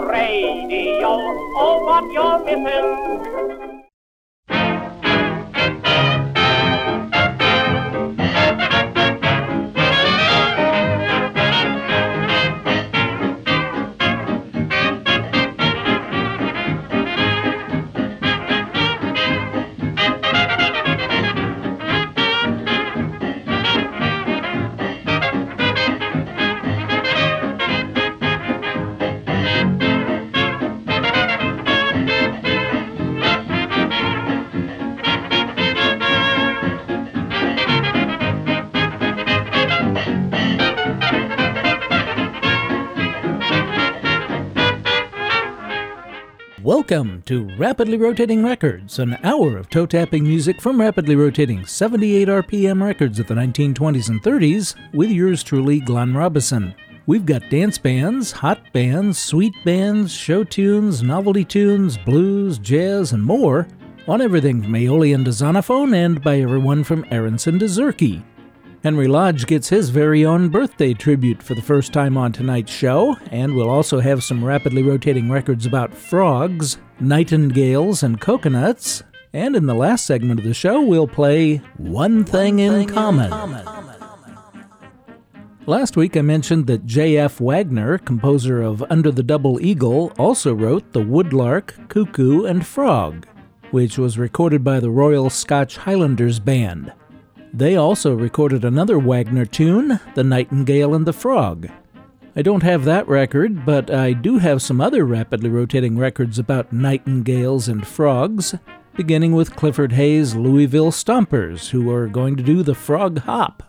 the radio. Oh, what you're missing. To Rapidly Rotating Records, an hour of toe tapping music from rapidly rotating 78 RPM records of the 1920s and 30s, with yours truly, Glenn Robison. We've got dance bands, hot bands, sweet bands, show tunes, novelty tunes, blues, jazz, and more on everything from Aeolian to Zonophone and by everyone from Aaronson to Zurke. Henry Lodge gets his very own birthday tribute for the first time on tonight's show, and we'll also have some rapidly rotating records about frogs, nightingales, and coconuts. And in the last segment of the show, we'll play One Thing, One in, common. in Common. Last week I mentioned that J.F. Wagner, composer of Under the Double Eagle, also wrote The Woodlark, Cuckoo, and Frog, which was recorded by the Royal Scotch Highlanders Band. They also recorded another Wagner tune, The Nightingale and the Frog. I don't have that record, but I do have some other rapidly rotating records about nightingales and frogs, beginning with Clifford Hayes' Louisville Stompers, who are going to do the frog hop.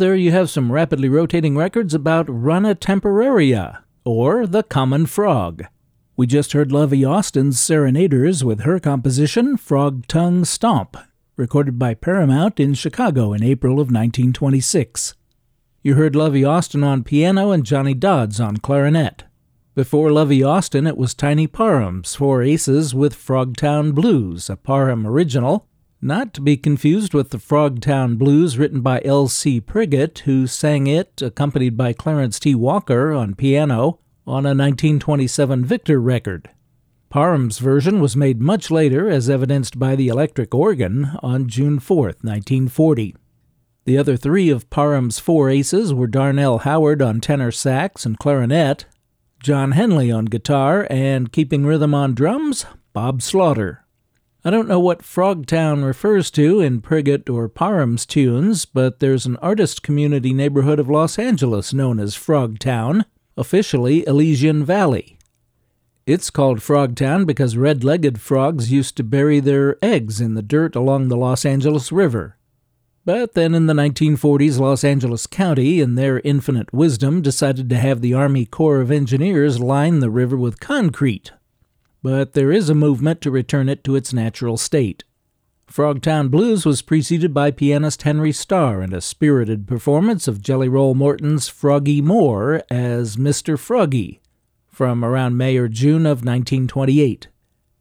There you have some rapidly rotating records about Rana Temporaria, or the common frog. We just heard Lovey Austin's Serenaders with her composition Frog Tongue Stomp, recorded by Paramount in Chicago in April of 1926. You heard Lovey Austin on piano and Johnny Dodds on clarinet. Before Lovey Austin, it was Tiny Parham's Four Aces with Frogtown Blues, a Parham original, not to be confused with the Frogtown Blues written by L.C. Priggett, who sang it, accompanied by Clarence T. Walker on piano, on a 1927 Victor record. Parham's version was made much later, as evidenced by the electric organ, on June 4, 1940. The other three of Parham's four aces were Darnell Howard on tenor sax and clarinet, John Henley on guitar, and keeping rhythm on drums, Bob Slaughter. I don't know what Frogtown refers to in Priggett or Parham's tunes, but there's an artist community neighborhood of Los Angeles known as Frogtown, officially Elysian Valley. It's called Frogtown because red legged frogs used to bury their eggs in the dirt along the Los Angeles River. But then in the 1940s, Los Angeles County, in their infinite wisdom, decided to have the Army Corps of Engineers line the river with concrete. But there is a movement to return it to its natural state. Frogtown Blues was preceded by pianist Henry Starr and a spirited performance of Jelly Roll Morton's Froggy Moore as Mr. Froggy from around May or June of 1928.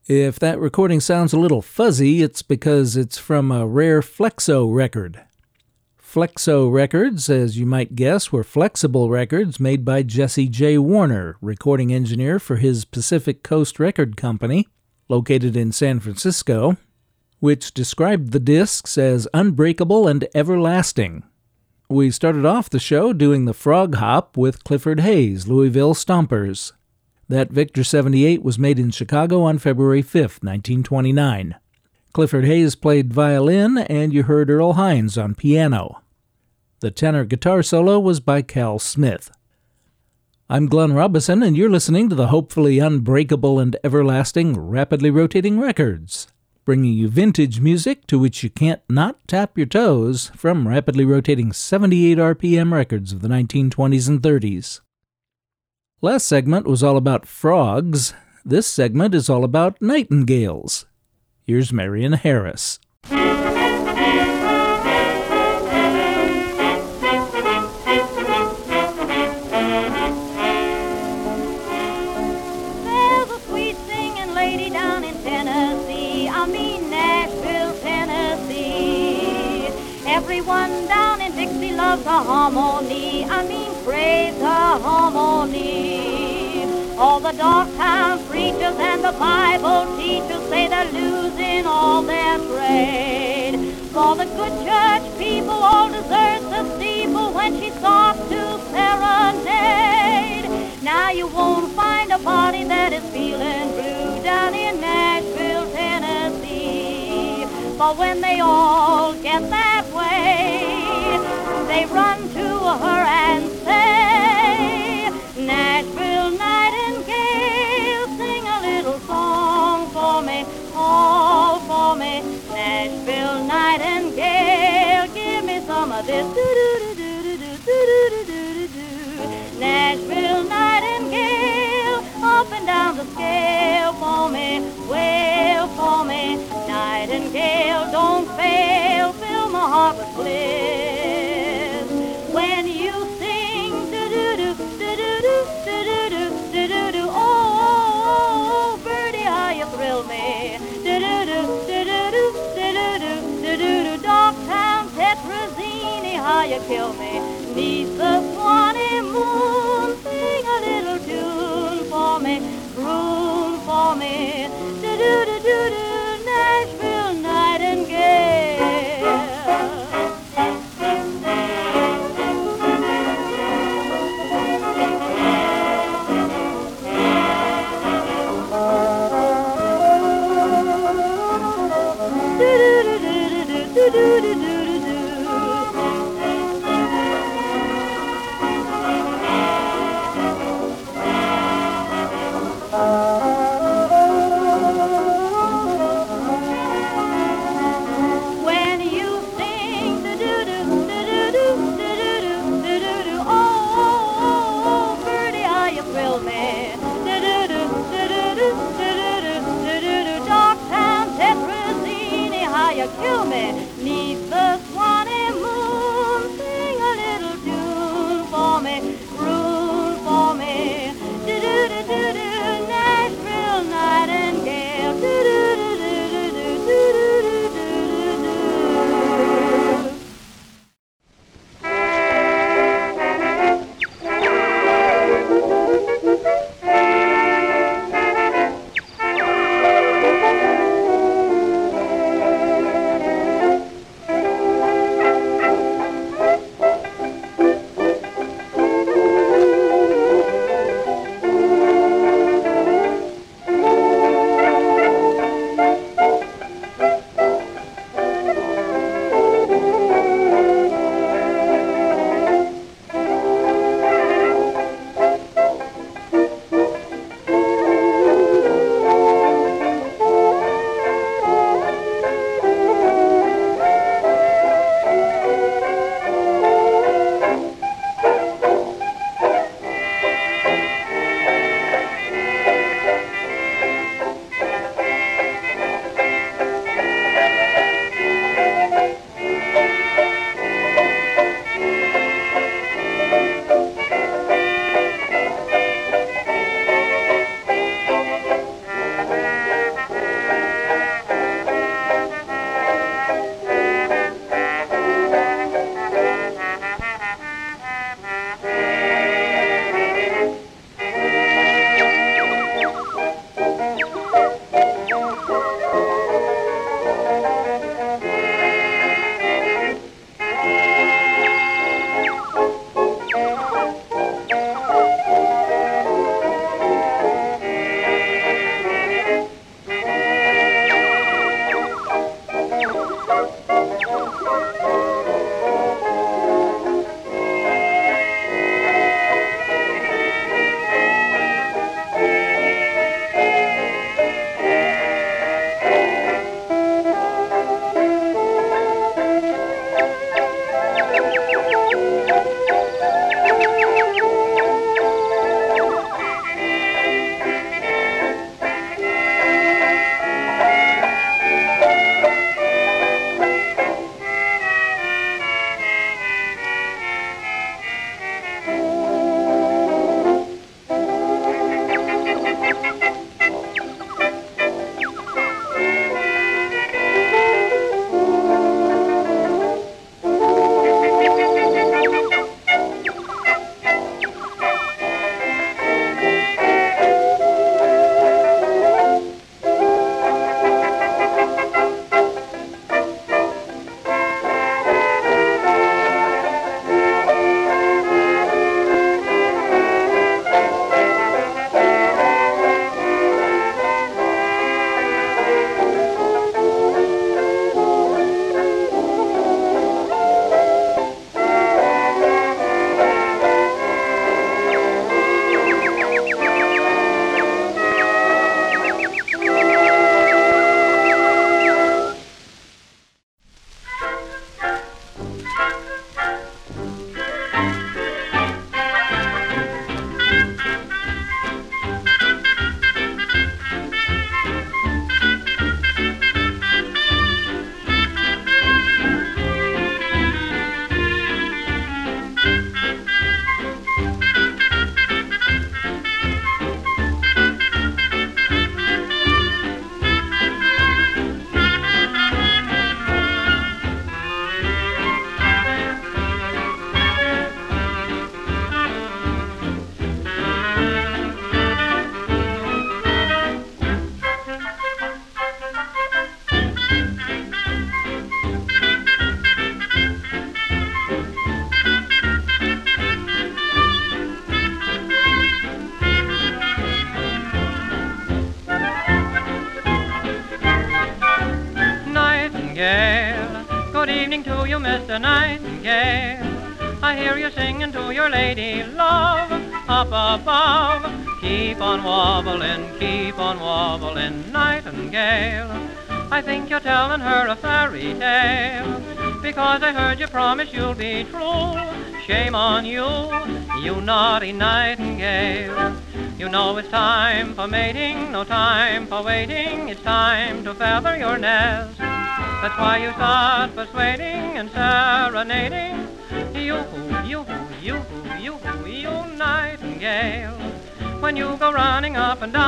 If that recording sounds a little fuzzy, it's because it's from a rare Flexo record. Flexo records, as you might guess, were flexible records made by Jesse J. Warner, recording engineer for his Pacific Coast Record Company, located in San Francisco, which described the discs as unbreakable and everlasting. We started off the show doing the frog hop with Clifford Hayes, Louisville Stompers. That Victor 78 was made in Chicago on February 5, 1929. Clifford Hayes played violin, and you heard Earl Hines on piano. The tenor guitar solo was by Cal Smith. I'm Glenn Robison, and you're listening to the hopefully unbreakable and everlasting Rapidly Rotating Records, bringing you vintage music to which you can't not tap your toes from rapidly rotating 78 RPM records of the 1920s and 30s. Last segment was all about frogs. This segment is all about nightingales. Here's Marion Harris. I mean Nashville, Tennessee. Everyone down in Dixie loves a harmony. I mean, praise the harmony. All the Dogtown preachers and the Bible teachers say they're losing all their trade. For the good church people all desert the steeple when she stops to serenade. Now you won't find a party that is feeling blue down in Nashville, Tennessee. But when they all get that way, they run to her and say, Nashville Nightingale, up and down the scale for me, for me. Nightingale, don't fail, fill my heart with bliss. Kill me.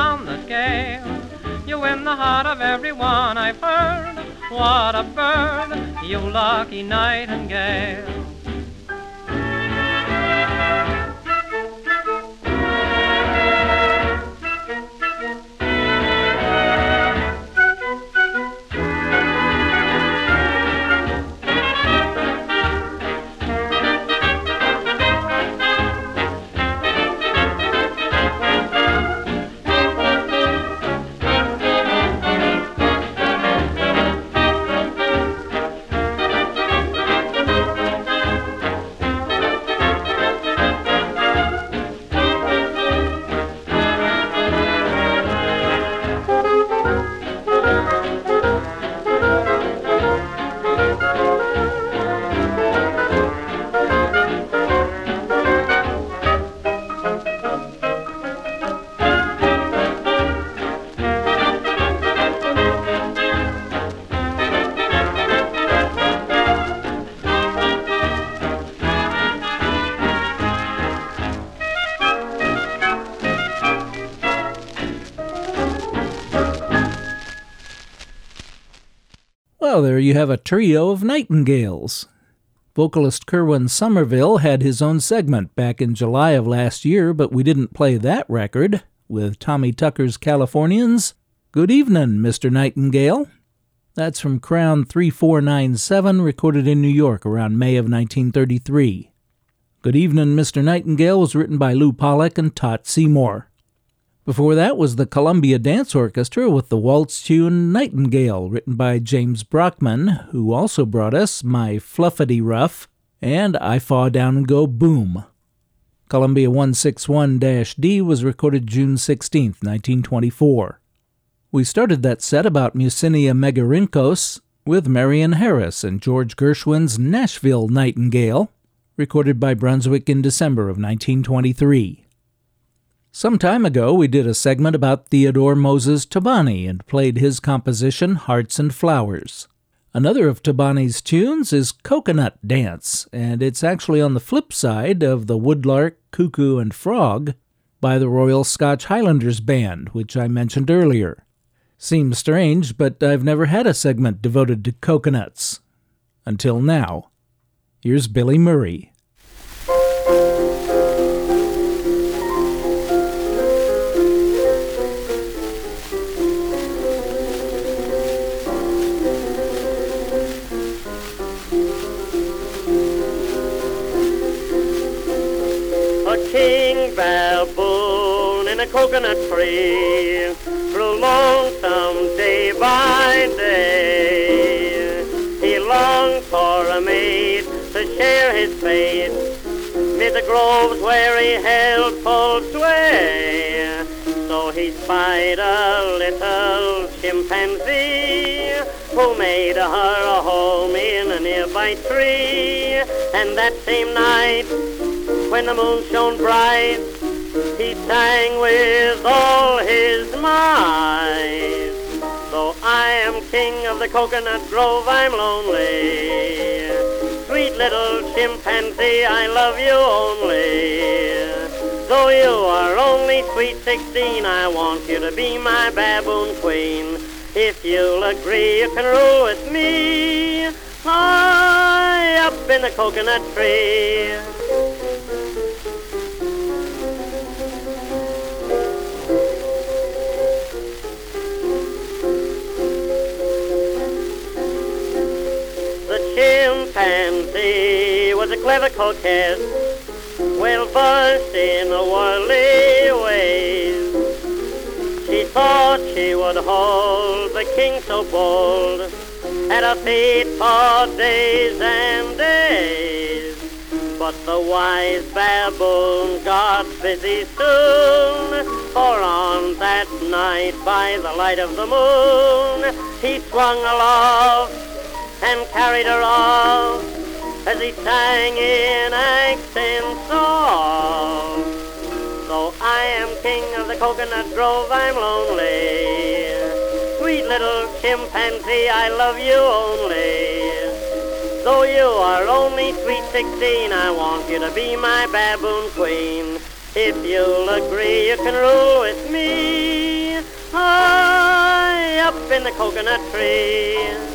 Down the scale, you win the heart of everyone I've heard. What a bird, you lucky nightingale. You have a trio of nightingales. Vocalist Kerwin Somerville had his own segment back in July of last year, but we didn't play that record with Tommy Tucker's Californians. Good evening, Mr. Nightingale. That's from Crown 3497, recorded in New York around May of 1933. Good Evening, Mr. Nightingale was written by Lou Pollock and Tot Seymour. Before that was the Columbia Dance Orchestra with the waltz tune Nightingale, written by James Brockman, who also brought us My Fluffity Ruff and I Fall Down and Go Boom. Columbia 161 D was recorded June 16, 1924. We started that set about Luscinia Megarhynchos with Marion Harris and George Gershwin's Nashville Nightingale, recorded by Brunswick in December of 1923. Some time ago, we did a segment about Theodore Moses Tobani and played his composition Hearts and Flowers. Another of Tobani's tunes is Coconut Dance, and it's actually on the flip side of the Woodlark, Cuckoo, and Frog by the Royal Scotch Highlanders Band, which I mentioned earlier. Seems strange, but I've never had a segment devoted to coconuts. Until now. Here's Billy Murray. Coconut tree grew lonesome day by day. He longed for a mate to share his fate mid the groves where he held full sway. So he spied a little chimpanzee who made her a home in a nearby tree. And that same night when the moon shone bright, he sang with all his might. Though I am king of the coconut grove, I'm lonely. Sweet little chimpanzee, I love you only. Though you are only sweet sixteen, I want you to be my baboon queen. If you'll agree, you can rule with me. High up in the coconut tree. Clever coquette, well versed in the worldly ways. She thought she would hold the king so bold at a feast for days and days. But the wise baboon got busy soon, for on that night by the light of the moon, he swung aloft and carried her off as he sang in accents. So I am king of the coconut grove, I'm lonely. Sweet little chimpanzee, I love you only. Though you are only sweet sixteen, I want you to be my baboon queen. If you'll agree, you can rule with me. High up in the coconut tree.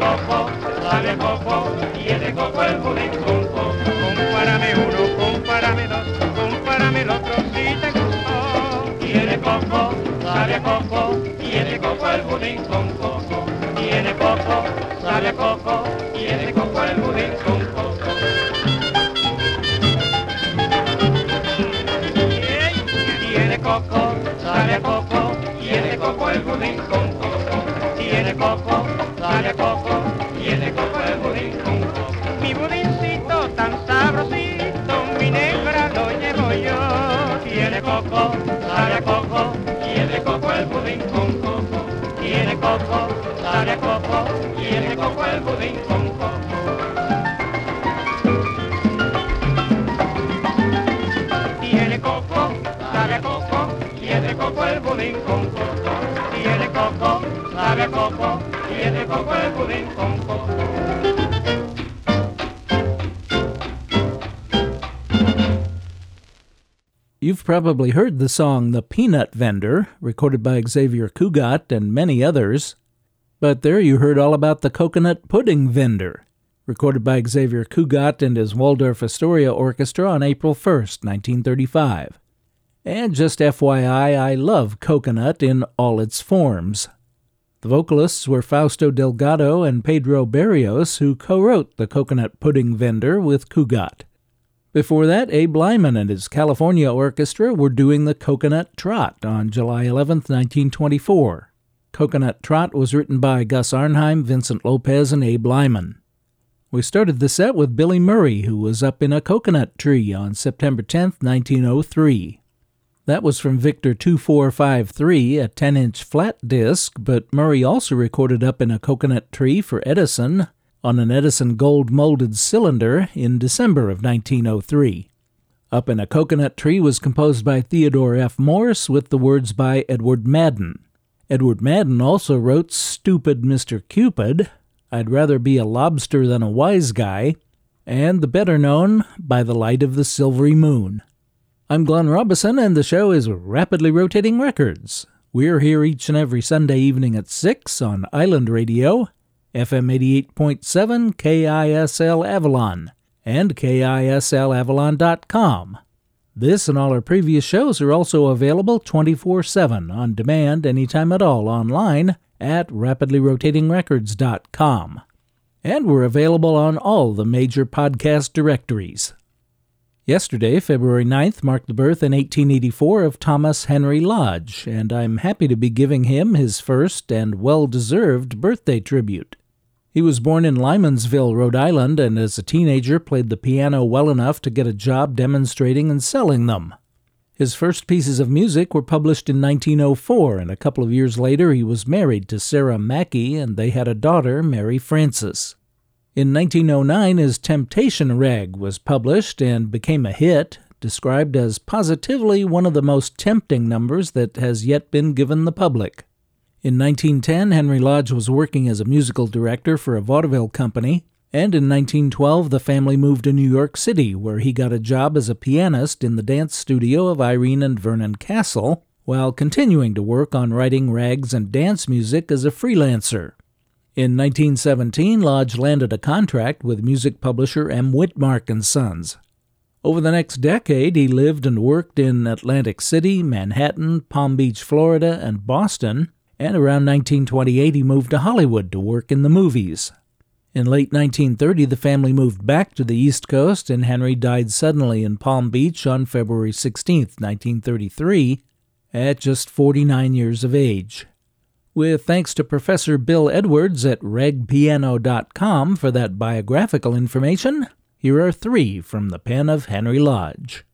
Coco, sabe coco, tiene coco el budín con coco. Compárame uno, compárame dos, compárame el otro si te gustó. Tiene coco, sabe a coco, tiene coco el budín con. Tiene coco, sabe a coco, tiene coco el budín con coco. Tiene coco, sabe a coco, tiene coco el budín con coco. Tiene coco, a coco, tiene coco el budín coco. Mi budincito tan sabrosito, mi negra lo llevo yo. Tiene coco, sabe a coco, tiene coco el budín con coco. Tiene coco, sabe a coco, tiene coco el budín con coco. Tiene coco, sabe coco, tiene coco el budín con coco. Tiene coco, sabe a coco, el budín con coco. You've probably heard the song The Peanut Vendor, recorded by Xavier Cugat and many others. But there you heard all about the Coconut Pudding Vendor, recorded by Xavier Cugat and his Waldorf Astoria Orchestra on April 1st, 1935. And just FYI, I love coconut in all its forms. The vocalists were Fausto Delgado and Pedro Barrios, who co wrote The Coconut Pudding Vendor with Cugat. Before that, Abe Lyman and his California Orchestra were doing the Coconut Trot on July 11, 1924. Coconut Trot was written by Gus Arnheim, Vincent Lopez, and Abe Lyman. We started the set with Billy Murray, who was up in a coconut tree on September 10, 1903. That was from Victor 2453, a 10 inch flat disc, but Murray also recorded Up in a Coconut Tree for Edison on an Edison gold molded cylinder in December of 1903. Up in a Coconut Tree was composed by Theodore F. Morse with the words by Edward Madden. Edward Madden also wrote Stupid Mr. Cupid, I'd Rather Be a Lobster Than a Wise Guy, and the better known By the Light of the Silvery Moon. I'm Glenn Robison, and the show is Rapidly Rotating Records. We're here each and every Sunday evening at 6 on Island Radio, FM 88.7 KISL Avalon, and KISLAvalon.com. This and all our previous shows are also available 24 7 on demand anytime at all online at rapidlyrotatingrecords.com. And we're available on all the major podcast directories. Yesterday, February 9th, marked the birth in 1884 of Thomas Henry Lodge, and I'm happy to be giving him his first and well deserved birthday tribute. He was born in Lymansville, Rhode Island, and as a teenager played the piano well enough to get a job demonstrating and selling them. His first pieces of music were published in 1904, and a couple of years later he was married to Sarah Mackey, and they had a daughter, Mary Frances. In 1909, his Temptation Rag was published and became a hit, described as positively one of the most tempting numbers that has yet been given the public. In 1910, Henry Lodge was working as a musical director for a vaudeville company, and in 1912 the family moved to New York City, where he got a job as a pianist in the dance studio of Irene and Vernon Castle, while continuing to work on writing rags and dance music as a freelancer. In 1917, Lodge landed a contract with music publisher M. Witmark and Sons. Over the next decade, he lived and worked in Atlantic City, Manhattan, Palm Beach, Florida, and Boston, and around 1928 he moved to Hollywood to work in the movies. In late 1930, the family moved back to the East Coast, and Henry died suddenly in Palm Beach on February 16, 1933, at just 49 years of age. With thanks to Professor Bill Edwards at ragpiano.com for that biographical information, here are three from the pen of Henry Lodge.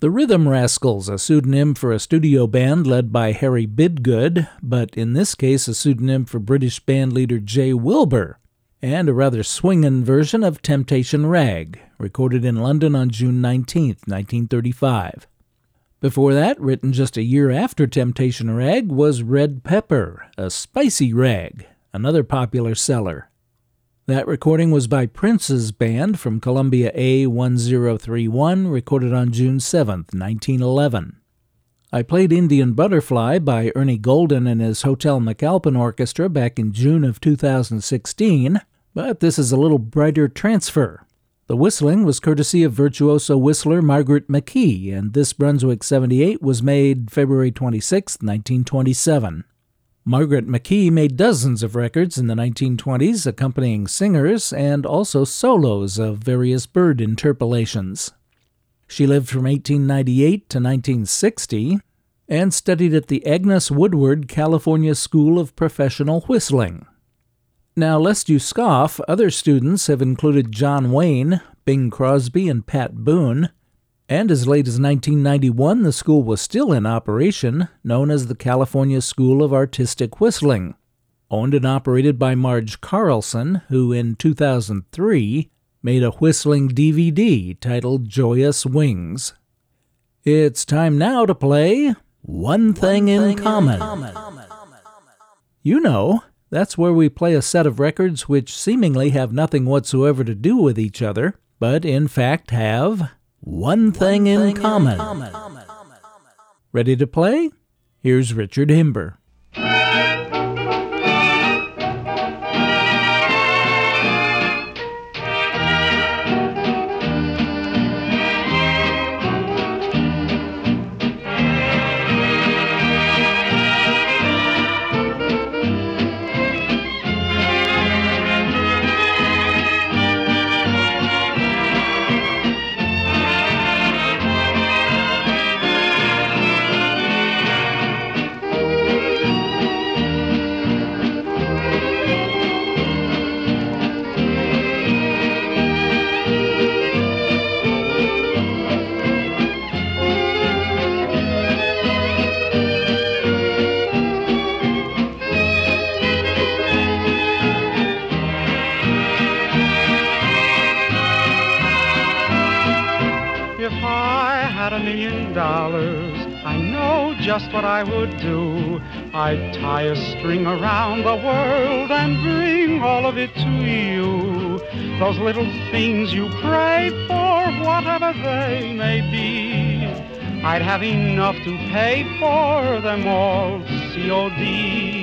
The Rhythm Rascals, a pseudonym for a studio band led by Harry Bidgood, but in this case a pseudonym for British bandleader Jay Wilbur, and a rather swingin' version of Temptation Rag, recorded in London on June 19, 1935. Before that, written just a year after Temptation Rag, was Red Pepper, a spicy rag, another popular seller. That recording was by Prince's band from Columbia A1031, recorded on June 7, 1911. I played Indian Butterfly by Ernie Golden and his Hotel McAlpin Orchestra back in June of 2016, but this is a little brighter transfer. The whistling was courtesy of virtuoso whistler Margaret McKee, and this Brunswick 78 was made February 26, 1927. Margaret McKee made dozens of records in the 1920s accompanying singers and also solos of various bird interpolations. She lived from 1898 to 1960 and studied at the Agnes Woodward California School of Professional Whistling. Now, lest you scoff, other students have included John Wayne, Bing Crosby, and Pat Boone, and as late as 1991 the school was still in operation, known as the California School of Artistic Whistling. Owned and operated by Marge Carlson, who in 2003 made a whistling DVD titled Joyous Wings. It's time now to play One Thing, One thing in, common. in Common. You know, that's where we play a set of records which seemingly have nothing whatsoever to do with each other, but in fact have one thing, one thing in, common. in common. Ready to play? Here's Richard Himber. Just what I would do. I'd tie a string around the world and bring all of it to you. Those little things you pray for, whatever they may be. I'd have enough to pay for them all, C.O.D.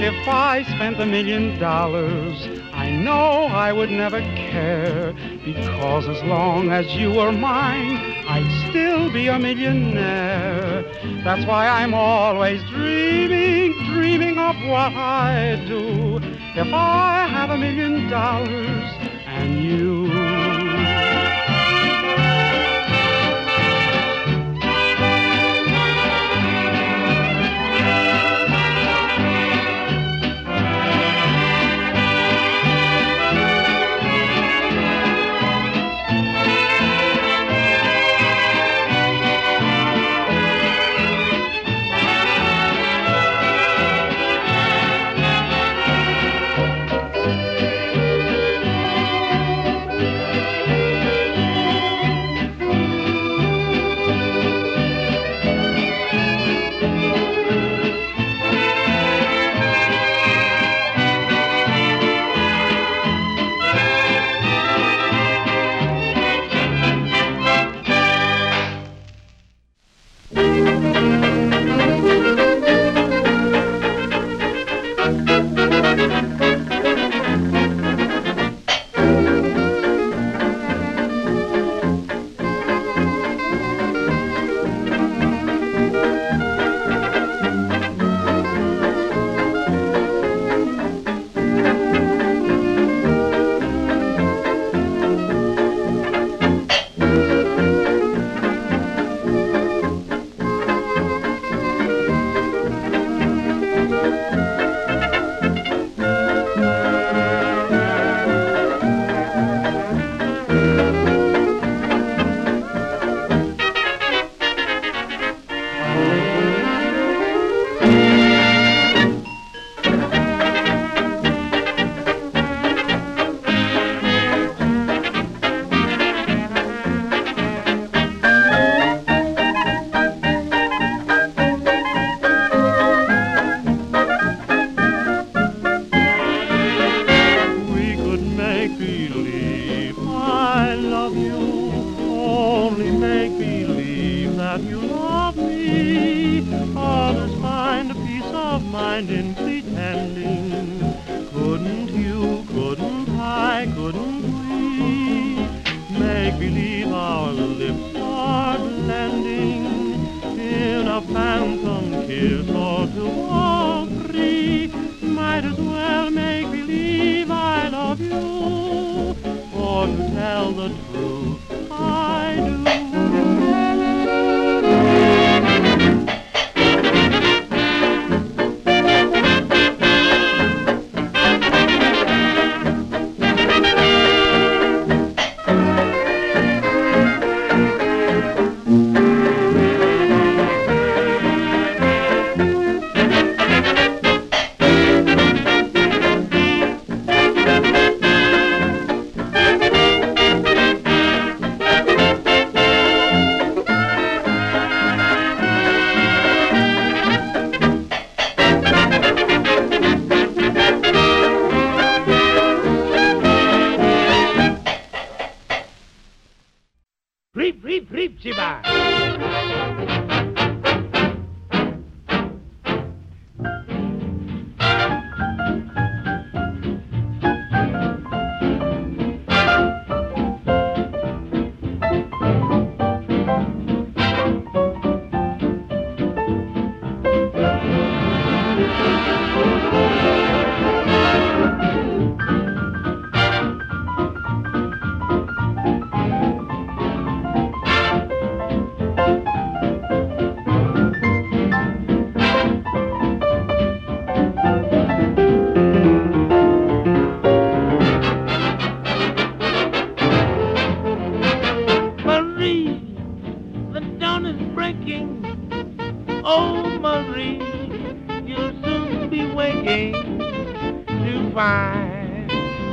If I spent a million dollars, I know I would never care. Because as long as you were mine, I'd still be a millionaire. That's why I'm always dreaming, dreaming of what I'd do if I had a million dollars and you. Mind in pretending. Couldn't you, couldn't I, couldn't we? Make believe our lips are blending in a phantom kiss or two or three. Might as well make believe I love you, or to tell the truth,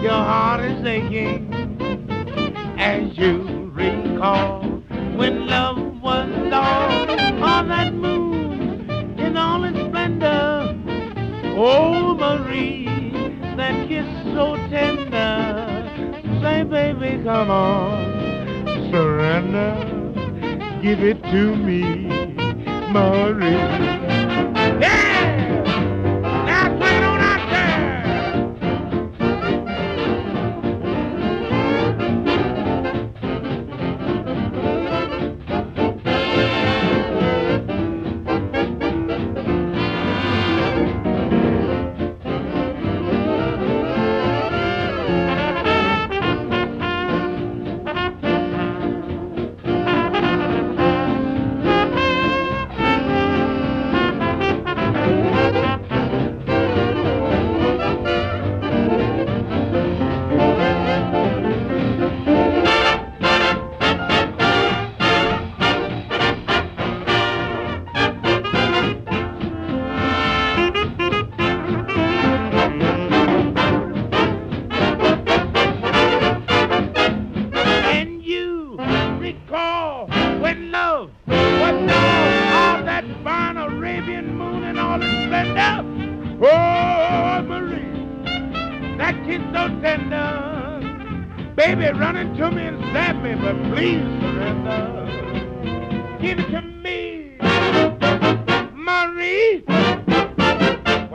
your heart is aching as you recall when love was all on that moon in all its splendor. Oh, Marie, that kiss so tender. Say, baby, come on surrender. Give it to me,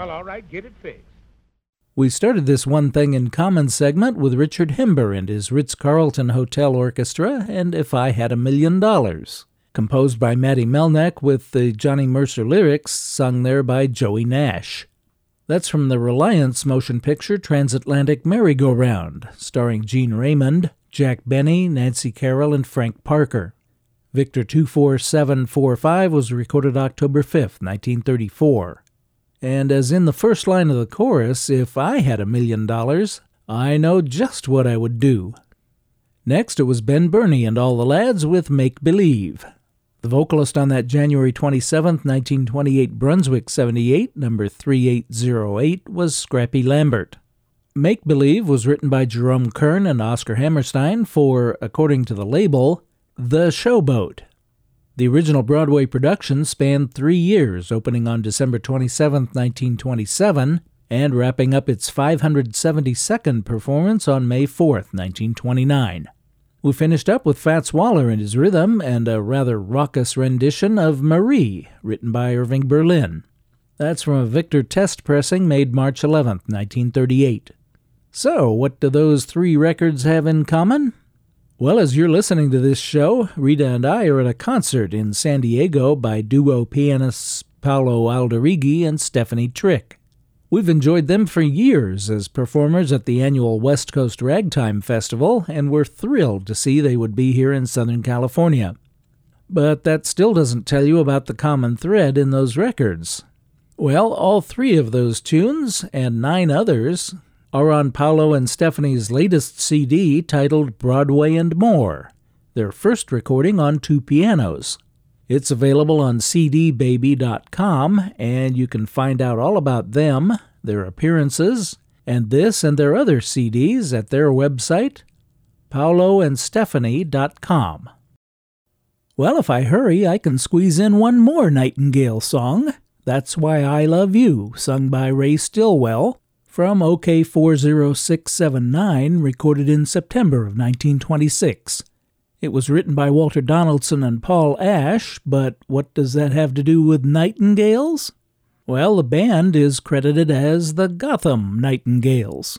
Well, all right, get it fixed. We started this One Thing in Common segment with Richard Himber and his Ritz Carlton Hotel Orchestra and If I Had a Million Dollars, composed by Matty Malneck with the Johnny Mercer lyrics sung there by Joey Nash. That's from the Reliance motion picture Transatlantic Merry-Go-Round, starring Gene Raymond, Jack Benny, Nancy Carroll, and Frank Parker. Victor 24745 was recorded October 5, 1934. And as in the first line of the chorus, if I had a million dollars, I know just what I would do. Next, it was Ben Bernie and all the lads with Make Believe. The vocalist on that January 27, 1928 Brunswick 78, number 3808, was Scrappy Lambert. Make Believe was written by Jerome Kern and Oscar Hammerstein for, according to the label, The Showboat. The original Broadway production spanned three years, opening on December 27, 1927, and wrapping up its 572nd performance on May 4, 1929. We finished up with Fats Waller and his rhythm and a rather raucous rendition of Marie, written by Irving Berlin. That's from a Victor test pressing made March 11, 1938. So, what do those three records have in common? Well, as you're listening to this show, Rita and I are at a concert in San Diego by duo pianists Paolo Alderighi and Stephanie Trick. We've enjoyed them for years as performers at the annual West Coast Ragtime Festival, and we're thrilled to see they would be here in Southern California. But that still doesn't tell you about the common thread in those records. Well, all three of those tunes, and nine others, are on Paolo and Stephanie's latest CD titled Broadway and More, their first recording on two pianos. It's available on cdbaby.com, and you can find out all about them, their appearances, and this and their other CDs at their website, paoloandstephanie.com. Well, if I hurry, I can squeeze in one more Nightingale song. That's Why I Love You, sung by Ray Stillwell, from OK40679, recorded in September of 1926. It was written by Walter Donaldson and Paul Ash, but what does that have to do with nightingales? Well, the band is credited as the Gotham Nightingales.